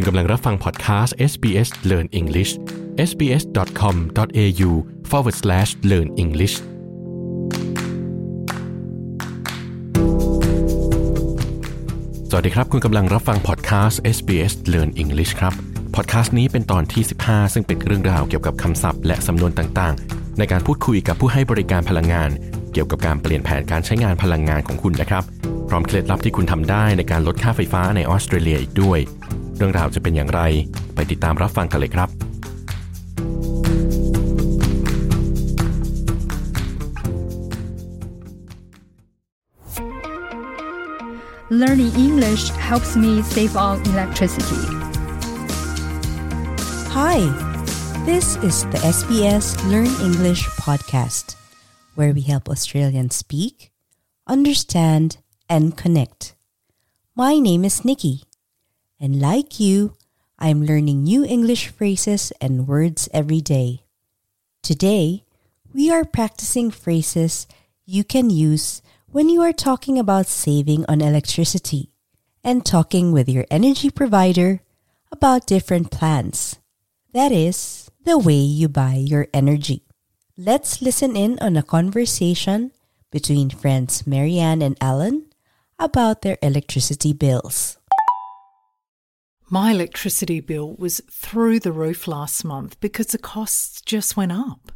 คุณกำลังรับฟังพอดแคสต์ SBS Learn English sbs.com.au forward slash learn English สวัสดีครับ คุณกำลังรับฟังพอดแคสต์ SBS Learn English ครับ พอดแคสต์นี้เป็นตอนที่ 15 ซึ่งเป็นเรื่องราวเกี่ยวกับคำศัพท์และสำนวนต่างๆ ในการพูดคุยกับผู้ให้บริการพลังงาน เกี่ยวกับการเปลี่ยนแผนการใช้งานพลังงานของคุณนะครับ พร้อมเคล็ดลับที่คุณทำได้ในการลดค่าไฟฟ้าในออสเตรเลียอีกด้วย เรื่องราวจะเป็นอย่างไร ไปติดตามรับฟังกันเลยครับ Learning English helps me save on electricity. Hi, this is the SBS Learn English podcast, where we help Australians speak, understand, and connect. My name is Nikki, and like you, I'm learning new English phrases and words every day. Today, we are practicing phrases you can use when you are talking about saving on electricity and talking with your energy provider about different plans. That is, the way you buy your energy. Let's listen in on a conversation between friends Marianne and Alan about their electricity bills. My electricity bill was through the roof last month because the costs just went up.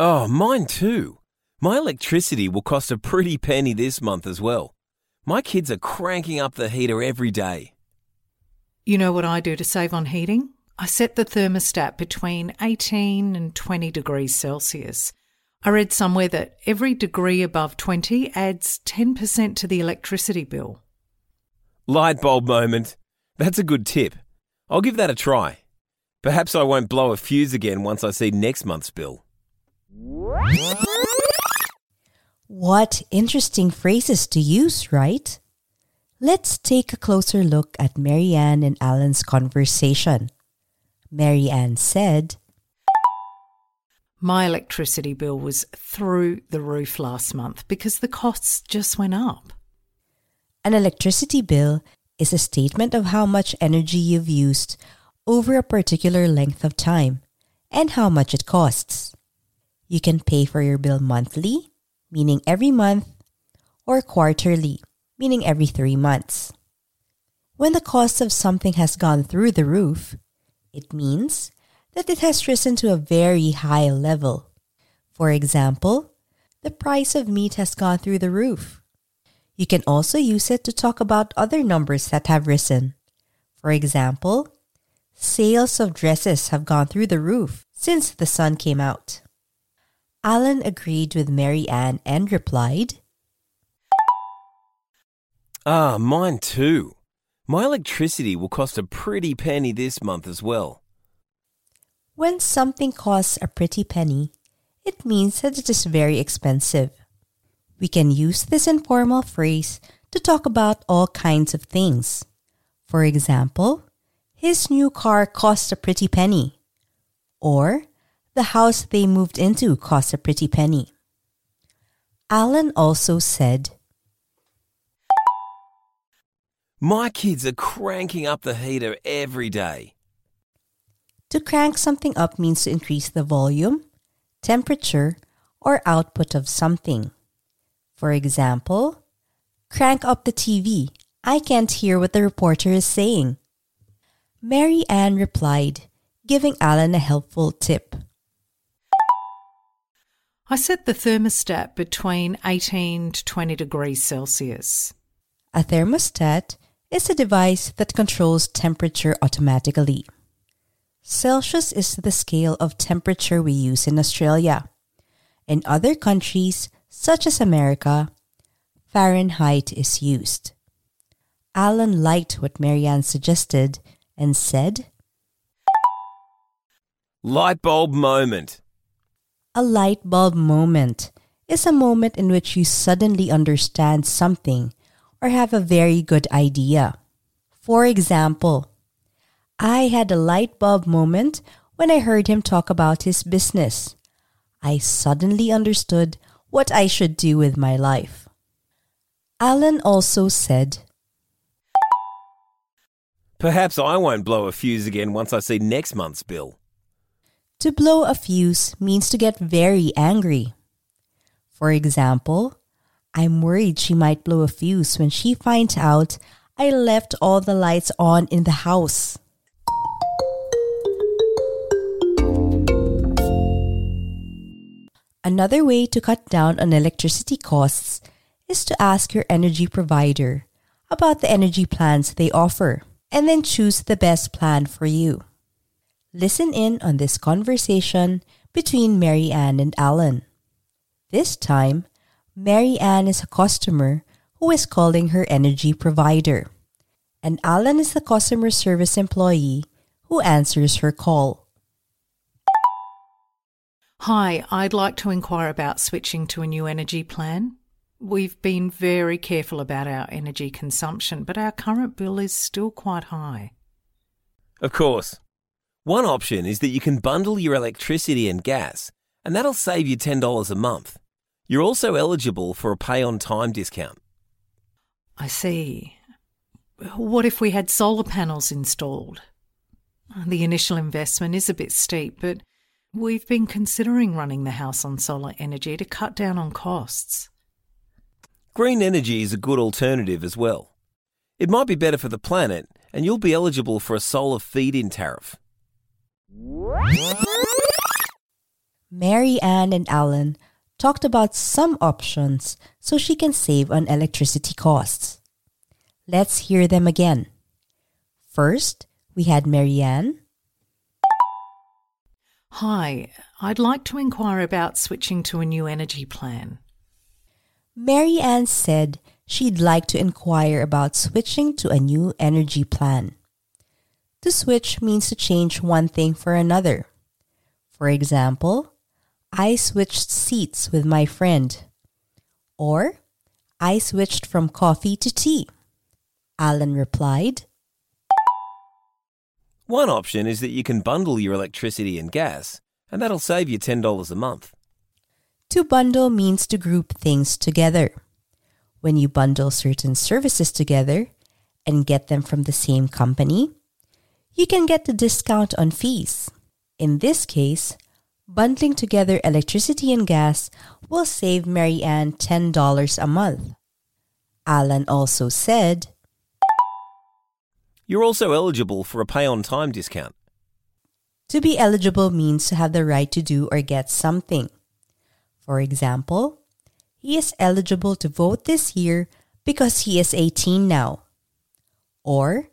Oh, mine too. My electricity will cost a pretty penny this month as well. My kids are cranking up the heater every day. You know what I do to save on heating? I set the thermostat between 18 and 20 degrees Celsius. I read somewhere that every degree above 20 adds 10% to the electricity bill. Light bulb moment. That's a good tip. I'll give that a try. Perhaps I won't blow a fuse again once I see next month's bill. What interesting phrases to use, right? Let's take a closer look at Marianne and Alan's conversation. Marianne said, My electricity bill was through the roof last month because the costs just went up. An electricity bill is a statement of how much energy you've used over a particular length of time and how much it costs. You can pay for your bill monthly, meaning every month, or quarterly, meaning every three months. When the cost of something has gone through the roof, it means that it has risen to a very high level. For example, the price of meat has gone through the roof. You can also use it to talk about other numbers that have risen. For example, sales of dresses have gone through the roof since the sun came out. Alan agreed with Mary Ann and replied, Ah, mine too. My electricity will cost a pretty penny this month as well. When something costs a pretty penny, it means that it is very expensive. We can use this informal phrase to talk about all kinds of things. For example, his new car cost a pretty penny. Or, the house they moved into cost a pretty penny. Alan also said, My kids are cranking up the heater every day. To crank something up means to increase the volume, temperature, or output of something. For example, crank up the TV. I can't hear what the reporter is saying. Mary Ann replied, giving Alan a helpful tip. I set the thermostat between 18 to 20 degrees Celsius. A thermostat is a device that controls temperature automatically. Celsius is the scale of temperature we use in Australia. In other countries, such as America, Fahrenheit is used. Alan liked what Marianne suggested and said, Light bulb moment. A light bulb moment is a moment in which you suddenly understand something or have a very good idea. For example, I had a light bulb moment when I heard him talk about his business. I suddenly understood what I should do with my life. Alan also said, Perhaps I won't blow a fuse again once I see next month's bill. To blow a fuse means to get very angry. For example, I'm worried she might blow a fuse when she finds out I left all the lights on in the house. Another way to cut down on electricity costs is to ask your energy provider about the energy plans they offer and then choose the best plan for you. Listen in on this conversation between Mary Ann and Alan. This time, Mary Ann is a customer who is calling her energy provider, and Alan is the customer service employee who answers her call. Hi, I'd like to inquire about switching to a new energy plan. We've been very careful about our energy consumption, but our current bill is still quite high. Of course. One option is that you can bundle your electricity and gas, and that'll save you $10 a month. You're also eligible for a pay on time discount. I see. What if we had solar panels installed? The initial investment is a bit steep, but we've been considering running the house on solar energy to cut down on costs. Green energy is a good alternative as well. It might be better for the planet, and you'll be eligible for a solar feed in tariff. Mary Ann and Alan talked about some options so she can save on electricity costs. Let's hear them again. First, we had Mary Ann. Hi, I'd like to inquire about switching to a new energy plan. Mary Ann said she'd like to inquire about switching to a new energy plan. To switch means to change one thing for another. For example, I switched seats with my friend. Or, I switched from coffee to tea. Alan replied, One option is that you can bundle your electricity and gas, and that'll save you $10 a month. To bundle means to group things together. When you bundle certain services together and get them from the same company, you can get the discount on fees. In this case, bundling together electricity and gas will save Mary Ann $10 a month. Alan also said, You're also eligible for a pay on time discount. To be eligible means to have the right to do or get something. For example, he is eligible to vote this year because he is 18 now. Or,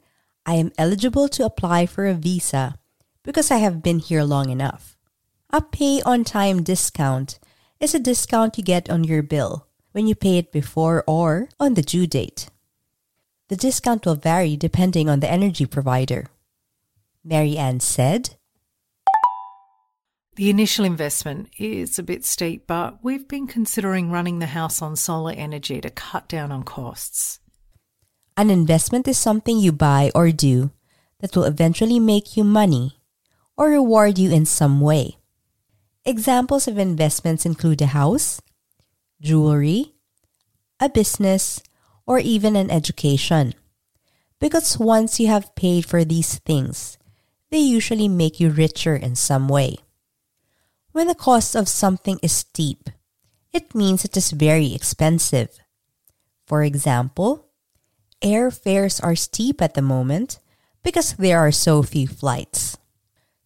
I am eligible to apply for a visa because I have been here long enough. A pay on time discount is a discount you get on your bill when you pay it before or on the due date. The discount will vary depending on the energy provider. Mary Ann said, The initial investment is a bit steep, but we've been considering running the house on solar energy to cut down on costs. An investment is something you buy or do that will eventually make you money or reward you in some way. Examples of investments include a house, jewelry, a business, or even an education. Because once you have paid for these things, they usually make you richer in some way. When the cost of something is steep, it means it is very expensive. For example, airfares are steep at the moment because there are so few flights.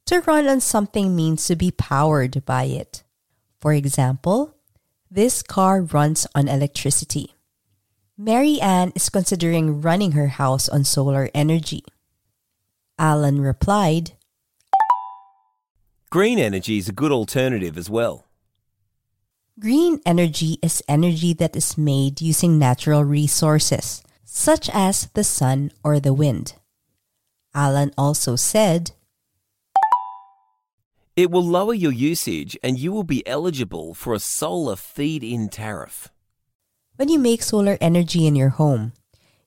To run on something means to be powered by it. For example, this car runs on electricity. Mary Ann is considering running her house on solar energy. Alan replied, Green energy is a good alternative as well. Green energy is energy that is made using natural resources, such as the sun or the wind. Alan also said, It will lower your usage and you will be eligible for a solar feed in tariff. When you make solar energy in your home,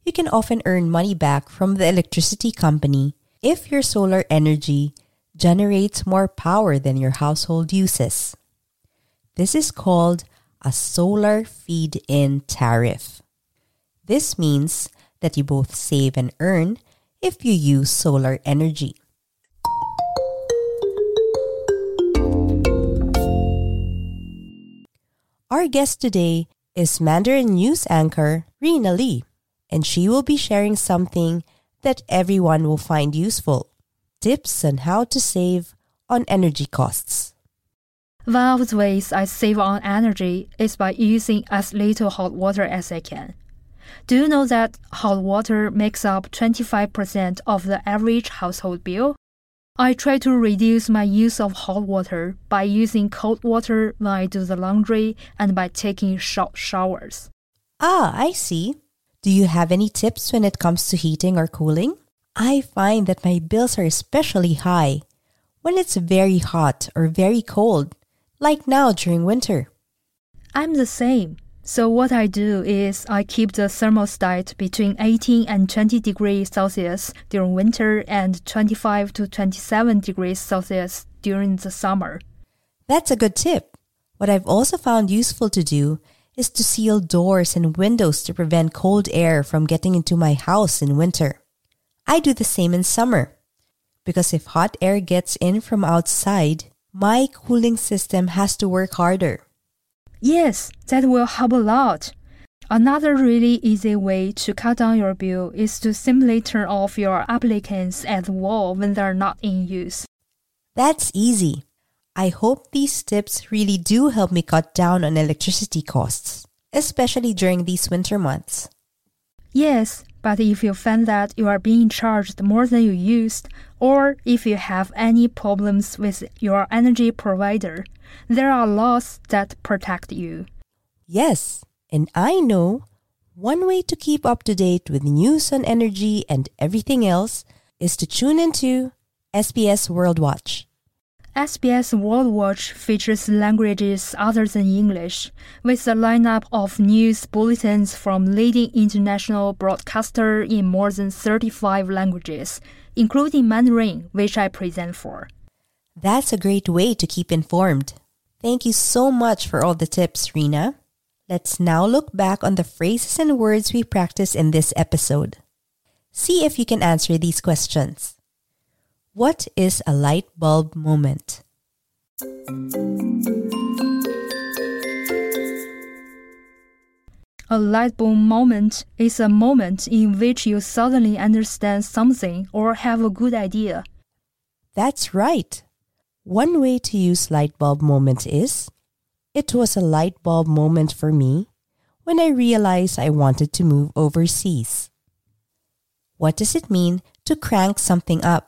you can often earn money back from the electricity company if your solar energy generates more power than your household uses. This is called a solar feed in tariff. This means that you both save and earn if you use solar energy. Our guest today is Mandarin news anchor Rena Lee, and she will be sharing something that everyone will find useful tips on how to save on energy costs. One of the ways I save on energy is by using as little hot water as I can. Do you know that hot water makes up 25% of the average household bill? I try to reduce my use of hot water by using cold water when I do the laundry and by taking short showers. Ah, I see. Do you have any tips when it comes to heating or cooling? I find that my bills are especially high when it's very hot or very cold, like now during winter. I'm the same. So what I do is I keep the thermostat between 18 and 20 degrees Celsius during winter and 25 to 27 degrees Celsius during the summer. That's a good tip. What I've also found useful to do is to seal doors and windows to prevent cold air from getting into my house in winter. I do the same in summer because if hot air gets in from outside, my cooling system has to work harder. Yes, that will help a lot. Another really easy way to cut down your bill is to simply turn off your applicants at the wall when they're not in use. That's easy. I hope these tips really do help me cut down on electricity costs, especially during these winter months. Yes, but if you find that you are being charged more than you used, or if you have any problems with your energy provider, there are laws that protect you. Yes, and I know one way to keep up to date with news on energy and everything else is to tune into SBS World Watch. SBS World Watch features languages other than English, with a lineup of news bulletins from leading international broadcasters in more than 35 languages, including Mandarin, which I present for. That's a great way to keep informed. Thank you so much for all the tips, Rena. Let's now look back on the phrases and words we practiced in this episode. See if you can answer these questions. What is a light bulb moment? A light bulb moment is a moment in which you suddenly understand something or have a good idea. That's right. One way to use light bulb moment is it was a light bulb moment for me when I realized I wanted to move overseas. What does it mean to crank something up?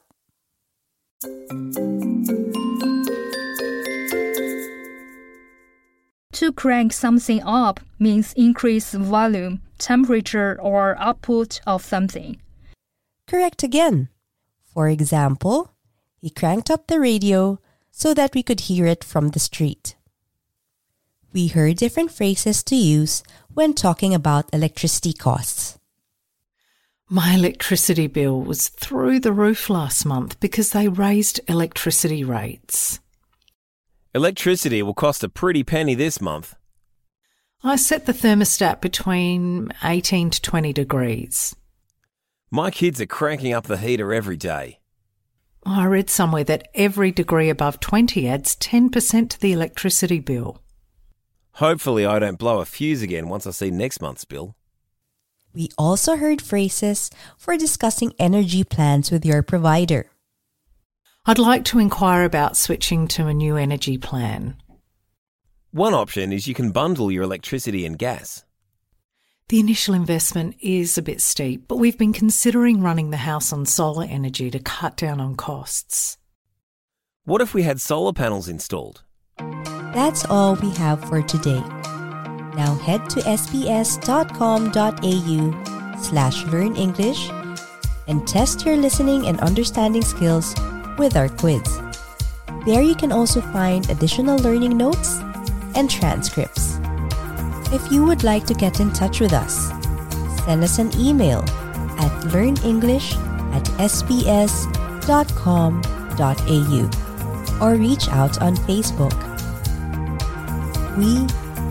To crank something up means increase volume, temperature, or output of something. Correct again. For example, he cranked up the radio so that we could hear it from the street. We heard different phrases to use when talking about electricity costs. My electricity bill was through the roof last month because they raised electricity rates. Electricity will cost a pretty penny this month. I set the thermostat between 18 to 20 degrees. My kids are cranking up the heater every day. I read somewhere that every degree above 20 adds 10% to the electricity bill. Hopefully, I don't blow a fuse again once I see next month's bill. We also heard phrases for discussing energy plans with your provider. I'd like to inquire about switching to a new energy plan. One option is you can bundle your electricity and gas. The initial investment is a bit steep, but we've been considering running the house on solar energy to cut down on costs. What if we had solar panels installed? That's all we have for today. Now head to sbs.com.au slash learn English and test your listening and understanding skills with our quiz. There you can also find additional learning notes and transcripts. If you would like to get in touch with us, send us an email at learnenglish at sbs.com.au or reach out on Facebook. We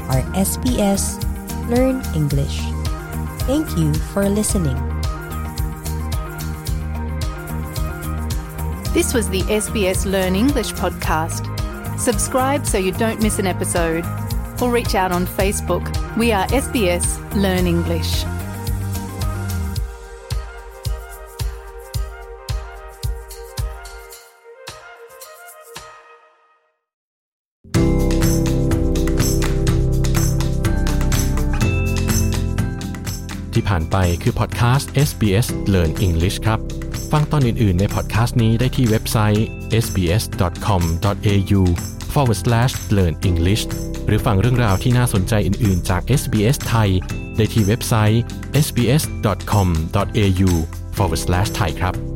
are SBS Learn English. Thank you for listening. This was the SBS Learn English podcast. Subscribe so you don't miss an episode or reach out on Facebook. We are SBS Learn English. ที่ผ่านไปคือพอดแคสต์ SBS Learn English ครับ ฟังตอนอื่น ๆ ในพอดแคสต์นี้ได้ที่เว็บไซต์ sbs.com.au forward slash learn English หรือฟังเรื่องราวที่น่าสนใจอื่น ๆ จาก SBS ไทย ได้ที่เว็บไซต์ sbs.com.au forward slash thai ครับ